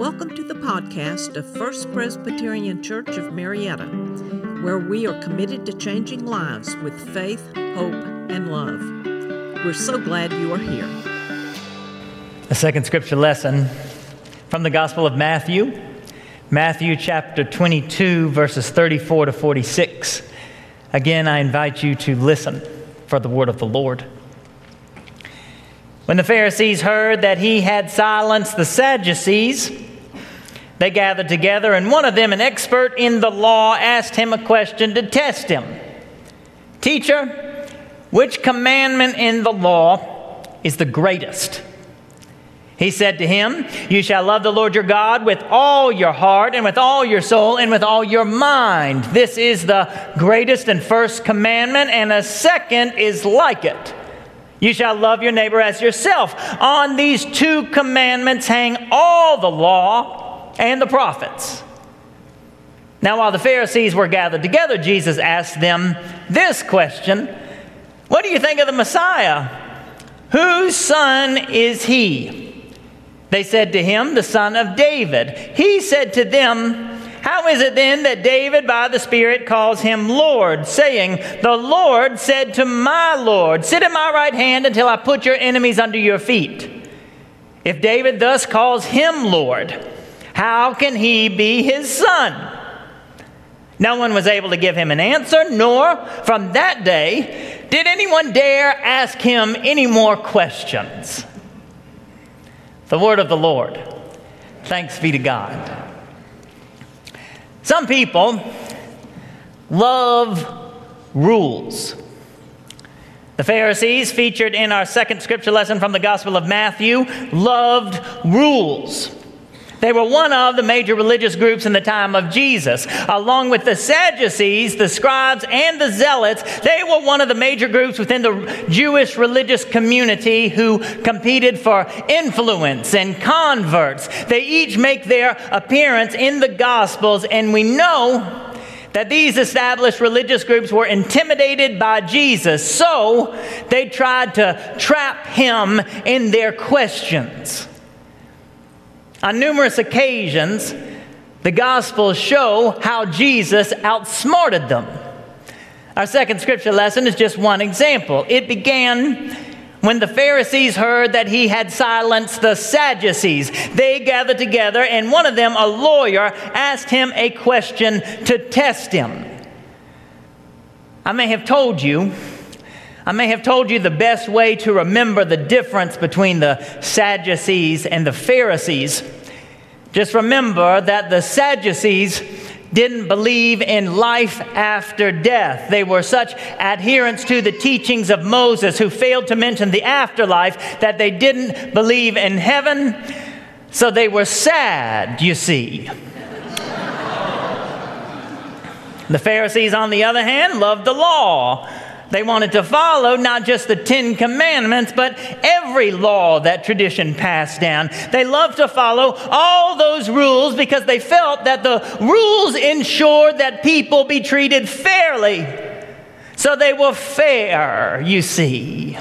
Welcome to the podcast of First Presbyterian Church of Marietta, where we are committed to changing lives with faith, hope, and love. We're so glad you are here. A second scripture lesson from the Gospel of Matthew, Matthew chapter 22, verses 34 to 46. Again, I invite you to listen for the word of the Lord. When the Pharisees heard that he had silenced the Sadducees, they gathered together, and one of them, an expert in the law, asked him a question to test him Teacher, which commandment in the law is the greatest? He said to him, You shall love the Lord your God with all your heart, and with all your soul, and with all your mind. This is the greatest and first commandment, and a second is like it. You shall love your neighbor as yourself. On these two commandments hang all the law and the prophets. Now, while the Pharisees were gathered together, Jesus asked them this question What do you think of the Messiah? Whose son is he? They said to him, The son of David. He said to them, How is it then that David by the Spirit calls him Lord, saying, The Lord said to my Lord, Sit at my right hand until I put your enemies under your feet? If David thus calls him Lord, how can he be his son? No one was able to give him an answer, nor from that day did anyone dare ask him any more questions. The word of the Lord. Thanks be to God. Some people love rules. The Pharisees, featured in our second scripture lesson from the Gospel of Matthew, loved rules. They were one of the major religious groups in the time of Jesus. Along with the Sadducees, the scribes, and the zealots, they were one of the major groups within the Jewish religious community who competed for influence and converts. They each make their appearance in the Gospels, and we know that these established religious groups were intimidated by Jesus, so they tried to trap him in their questions. On numerous occasions, the Gospels show how Jesus outsmarted them. Our second scripture lesson is just one example. It began when the Pharisees heard that he had silenced the Sadducees. They gathered together, and one of them, a lawyer, asked him a question to test him. I may have told you I may have told you the best way to remember the difference between the Sadducees and the Pharisees. Just remember that the Sadducees didn't believe in life after death. They were such adherents to the teachings of Moses who failed to mention the afterlife that they didn't believe in heaven. So they were sad, you see. the Pharisees, on the other hand, loved the law. They wanted to follow not just the Ten Commandments, but every law that tradition passed down. They loved to follow all those rules because they felt that the rules ensured that people be treated fairly. So they were fair, you see.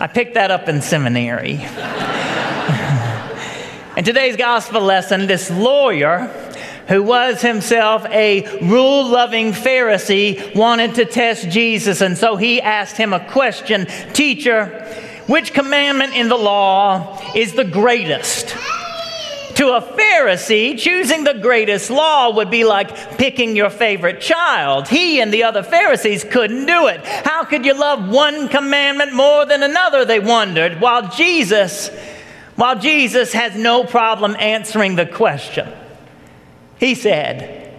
I picked that up in seminary. in today's gospel lesson, this lawyer who was himself a rule loving Pharisee, wanted to test Jesus. And so he asked him a question Teacher, which commandment in the law is the greatest? To a Pharisee, choosing the greatest law would be like picking your favorite child. He and the other Pharisees couldn't do it. How could you love one commandment more than another? They wondered. While Jesus, while Jesus has no problem answering the question. He said,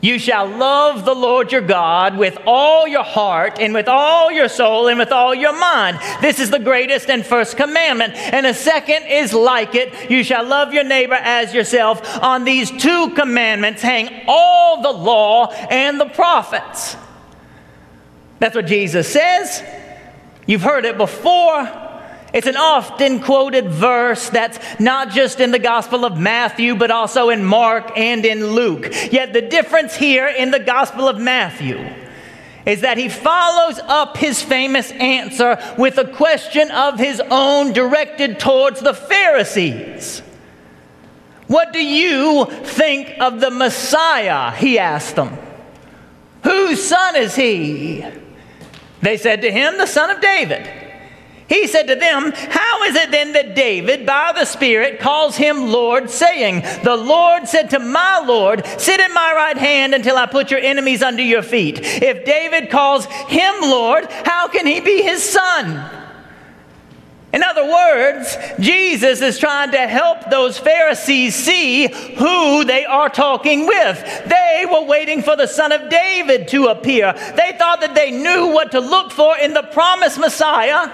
You shall love the Lord your God with all your heart and with all your soul and with all your mind. This is the greatest and first commandment. And a second is like it you shall love your neighbor as yourself. On these two commandments hang all the law and the prophets. That's what Jesus says. You've heard it before. It's an often quoted verse that's not just in the Gospel of Matthew, but also in Mark and in Luke. Yet the difference here in the Gospel of Matthew is that he follows up his famous answer with a question of his own directed towards the Pharisees. What do you think of the Messiah? He asked them. Whose son is he? They said to him, The son of David. He said to them, How is it then that David, by the Spirit, calls him Lord, saying, The Lord said to my Lord, Sit at my right hand until I put your enemies under your feet? If David calls him Lord, how can he be his son? In other words, Jesus is trying to help those Pharisees see who they are talking with. They were waiting for the Son of David to appear. They thought that they knew what to look for in the promised Messiah.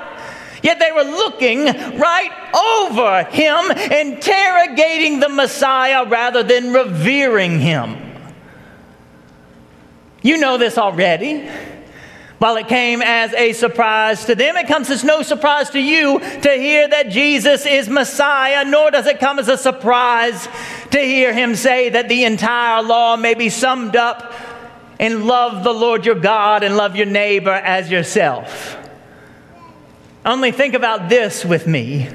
Yet they were looking right over him, interrogating the Messiah rather than revering him. You know this already. While it came as a surprise to them, it comes as no surprise to you to hear that Jesus is Messiah, nor does it come as a surprise to hear him say that the entire law may be summed up in love the Lord your God and love your neighbor as yourself. Only think about this with me.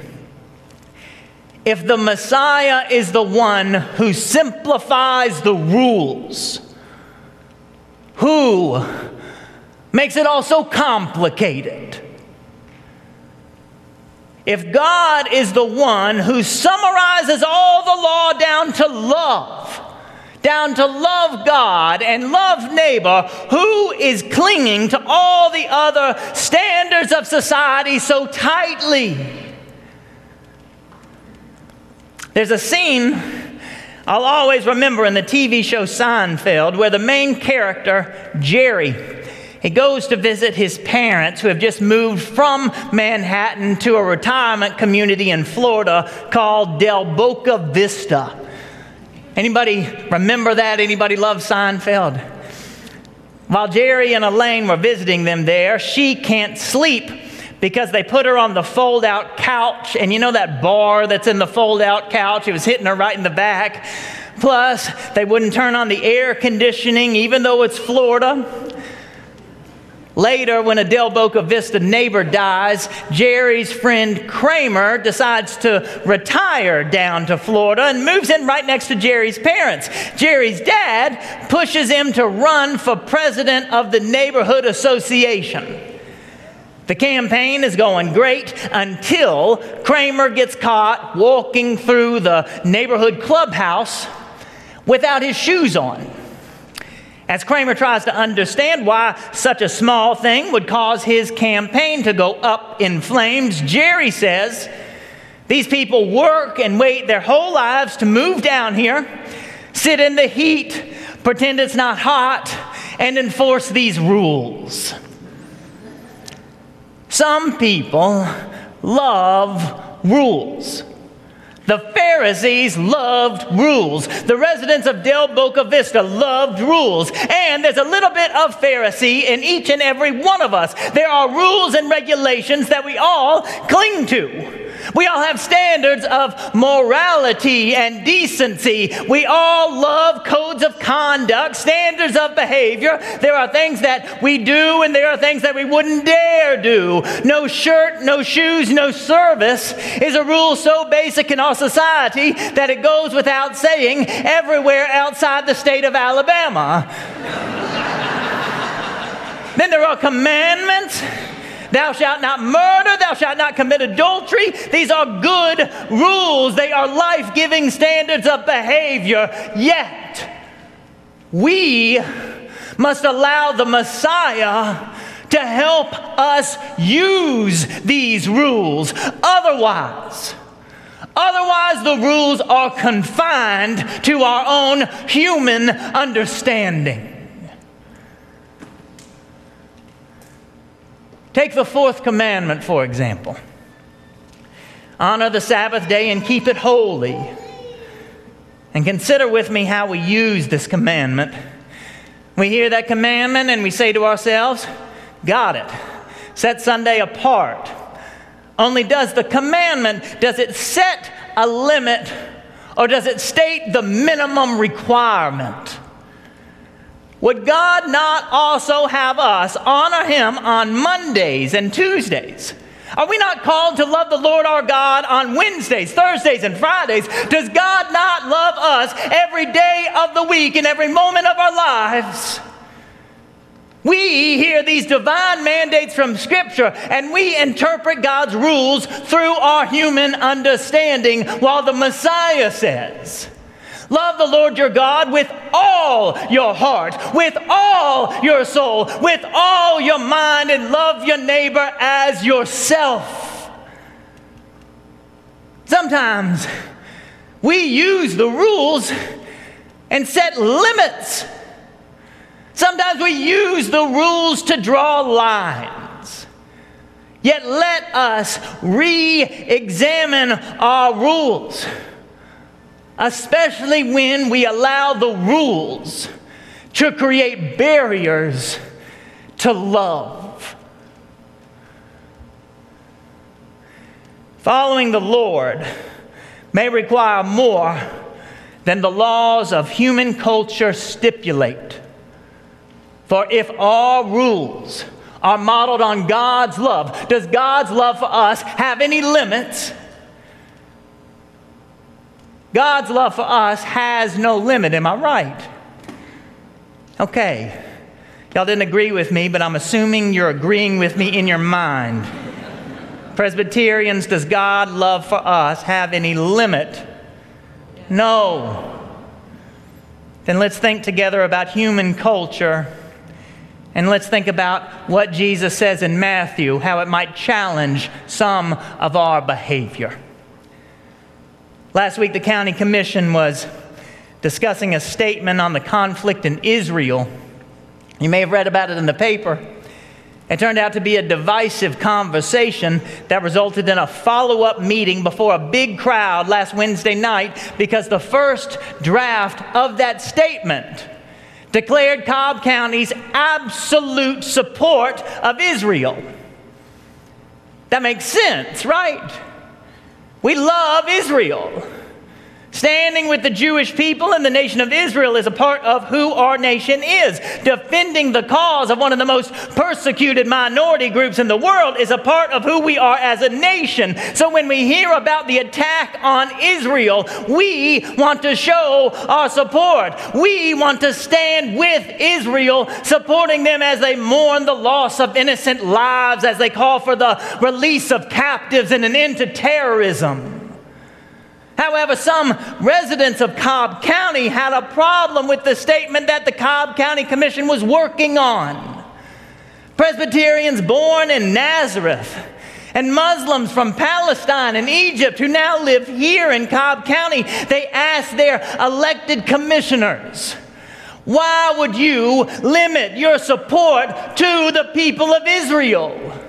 If the Messiah is the one who simplifies the rules, who makes it all so complicated. If God is the one who summarizes all the law down to love, down to love God and love neighbor, who is clinging to all the other standards of society so tightly? There's a scene I'll always remember in the TV show Seinfeld where the main character, Jerry, he goes to visit his parents who have just moved from Manhattan to a retirement community in Florida called Del Boca Vista. Anybody remember that? Anybody love Seinfeld? While Jerry and Elaine were visiting them there, she can't sleep because they put her on the fold out couch. And you know that bar that's in the fold out couch? It was hitting her right in the back. Plus, they wouldn't turn on the air conditioning, even though it's Florida. Later, when a Del Boca Vista neighbor dies, Jerry's friend Kramer decides to retire down to Florida and moves in right next to Jerry's parents. Jerry's dad pushes him to run for president of the neighborhood association. The campaign is going great until Kramer gets caught walking through the neighborhood clubhouse without his shoes on. As Kramer tries to understand why such a small thing would cause his campaign to go up in flames, Jerry says, These people work and wait their whole lives to move down here, sit in the heat, pretend it's not hot, and enforce these rules. Some people love rules. The Pharisees loved rules. The residents of Del Boca Vista loved rules. And there's a little bit of Pharisee in each and every one of us. There are rules and regulations that we all cling to. We all have standards of morality and decency. We all love codes of conduct, standards of behavior. There are things that we do, and there are things that we wouldn't dare do. No shirt, no shoes, no service is a rule so basic in our society that it goes without saying everywhere outside the state of Alabama. then there are commandments Thou shalt not murder, thou shalt not commit adultery. These are good rules, they are life giving standards of behavior. Yet, we must allow the Messiah to help us use these rules. Otherwise, Otherwise, the rules are confined to our own human understanding. Take the fourth commandment, for example honor the Sabbath day and keep it holy. And consider with me how we use this commandment. We hear that commandment and we say to ourselves, Got it. Set Sunday apart. Only does the commandment, does it set a limit or does it state the minimum requirement? Would God not also have us honor Him on Mondays and Tuesdays? Are we not called to love the Lord our God on Wednesdays, Thursdays, and Fridays? Does God not love us every day of the week and every moment of our lives? We hear these divine mandates from Scripture and we interpret God's rules through our human understanding, while the Messiah says, Love the Lord your God with all your heart, with all your soul, with all your mind, and love your neighbor as yourself. Sometimes we use the rules and set limits. Sometimes we use the rules to draw lines. Yet let us re examine our rules especially when we allow the rules to create barriers to love. Following the Lord may require more than the laws of human culture stipulate. For if all rules are modeled on God's love, does God's love for us have any limits? God's love for us has no limit. Am I right? Okay. Y'all didn't agree with me, but I'm assuming you're agreeing with me in your mind. Presbyterians, does God love for us have any limit? No. Then let's think together about human culture and let's think about what Jesus says in Matthew, how it might challenge some of our behavior. Last week, the county commission was discussing a statement on the conflict in Israel. You may have read about it in the paper. It turned out to be a divisive conversation that resulted in a follow up meeting before a big crowd last Wednesday night because the first draft of that statement declared Cobb County's absolute support of Israel. That makes sense, right? We love Israel. Standing with the Jewish people and the nation of Israel is a part of who our nation is. Defending the cause of one of the most persecuted minority groups in the world is a part of who we are as a nation. So when we hear about the attack on Israel, we want to show our support. We want to stand with Israel, supporting them as they mourn the loss of innocent lives, as they call for the release of captives and an end to terrorism. However, some residents of Cobb County had a problem with the statement that the Cobb County Commission was working on. Presbyterians born in Nazareth and Muslims from Palestine and Egypt who now live here in Cobb County, they asked their elected commissioners, why would you limit your support to the people of Israel?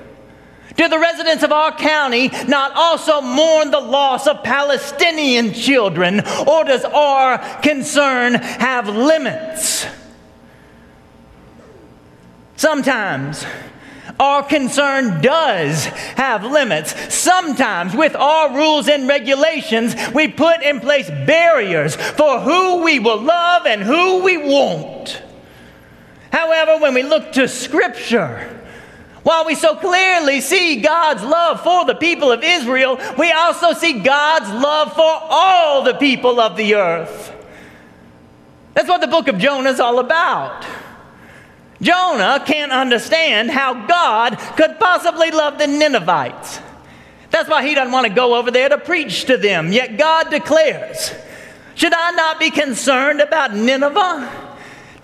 Do the residents of our county not also mourn the loss of Palestinian children, or does our concern have limits? Sometimes our concern does have limits. Sometimes, with our rules and regulations, we put in place barriers for who we will love and who we won't. However, when we look to Scripture, while we so clearly see God's love for the people of Israel, we also see God's love for all the people of the earth. That's what the book of Jonah is all about. Jonah can't understand how God could possibly love the Ninevites. That's why he doesn't want to go over there to preach to them. Yet God declares, Should I not be concerned about Nineveh?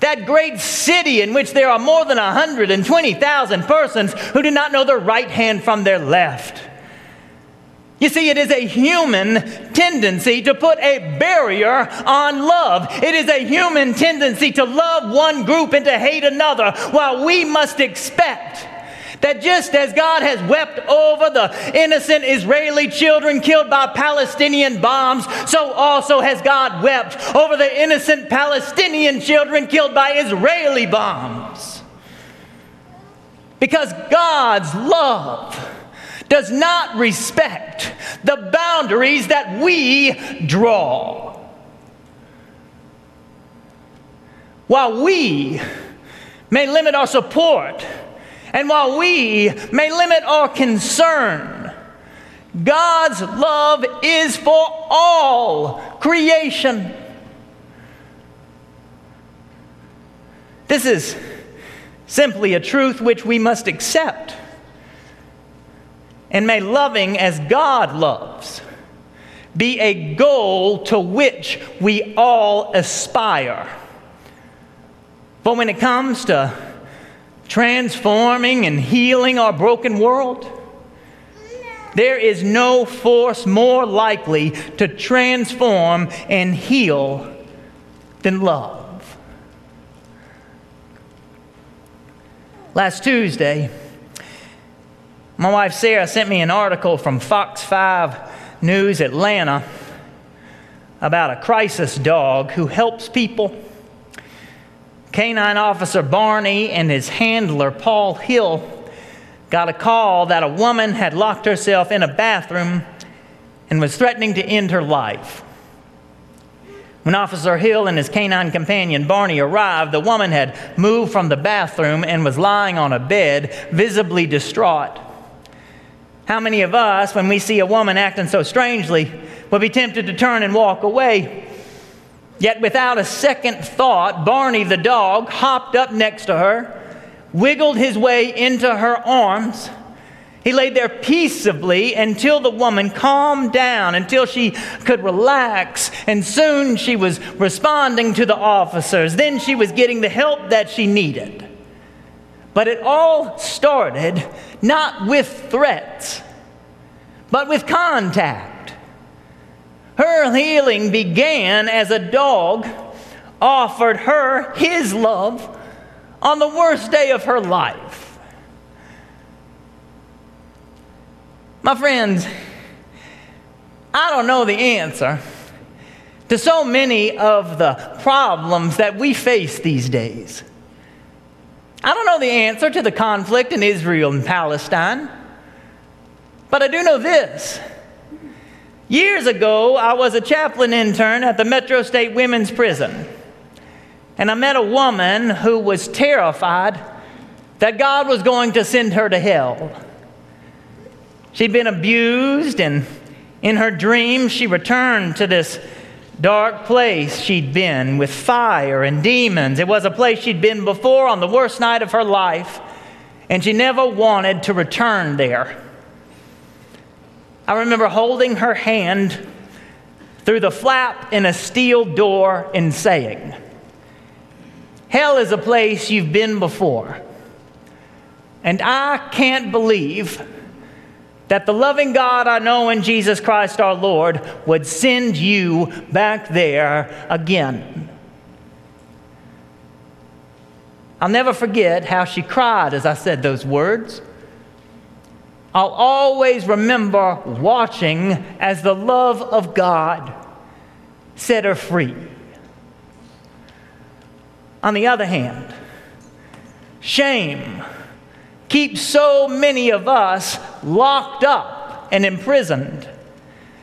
That great city in which there are more than 120,000 persons who do not know their right hand from their left. You see, it is a human tendency to put a barrier on love. It is a human tendency to love one group and to hate another, while we must expect that just as God has wept over the innocent Israeli children killed by Palestinian bombs, so also has God wept over the innocent Palestinian children killed by Israeli bombs. Because God's love does not respect the boundaries that we draw. While we may limit our support And while we may limit our concern, God's love is for all creation. This is simply a truth which we must accept. And may loving as God loves be a goal to which we all aspire. But when it comes to transforming and healing our broken world, there is no force more likely to transform and heal than love. Last Tuesday, my wife Sarah sent me an article from Fox 5 News Atlanta about a crisis dog who helps people. Canine Officer Barney and his handler, Paul Hill, got a call that a woman had locked herself in a bathroom and was threatening to end her life. When Officer Hill and his canine companion Barney arrived, the woman had moved from the bathroom and was lying on a bed, visibly distraught. How many of us, when we see a woman acting so strangely, would be tempted to turn and walk away? Yet, without a second thought, Barney the dog hopped up next to her, wiggled his way into her arms, he lay there peaceably until the woman calmed down, until she could relax, and soon she was responding to the officers. Then she was getting the help that she needed. But it all started not with threats, but with contact. Her healing began as a dog offered her his love on the worst day of her life. My friends, I don't know the answer to so many of the problems that we face these days. I don't know the answer to the conflict in Israel and Palestine, but I do know this. Years ago, I was a chaplain intern at the Metro State Women's Prison, and I met a woman who was terrified that God was going to send her to hell. She'd been abused, and in her dreams, she returned to this dark place she'd been with fire and demons. It was a place she'd been before on the worst night of her life, and she never wanted to return there. I remember holding her hand through the flap in a steel door and saying, Hell is a place you've been before. And I can't believe that the loving God I know in Jesus Christ our Lord would send you back there again. I'll never forget how she cried as I said those words. I'll always remember watching as the love of God set her free. On the other hand, shame keeps so many of us locked up and imprisoned.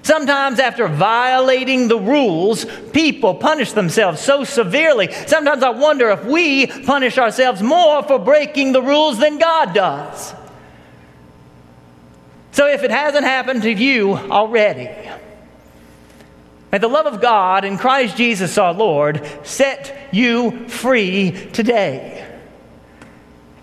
Sometimes, after violating the rules, people punish themselves so severely. Sometimes I wonder if we punish ourselves more for breaking the rules than God does. So, if it hasn't happened to you already, may the love of God in Christ Jesus our Lord set you free today.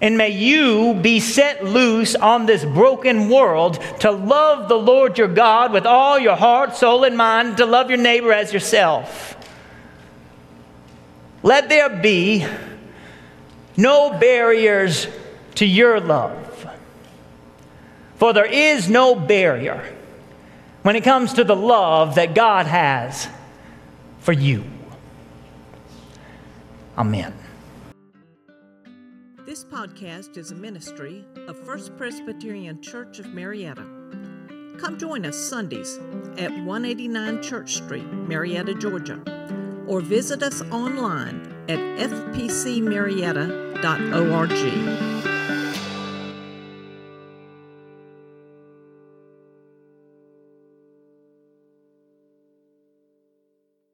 And may you be set loose on this broken world to love the Lord your God with all your heart, soul, and mind, to love your neighbor as yourself. Let there be no barriers to your love. For there is no barrier when it comes to the love that God has for you. Amen. This podcast is a ministry of First Presbyterian Church of Marietta. Come join us Sundays at 189 Church Street, Marietta, Georgia, or visit us online at fpcmarietta.org.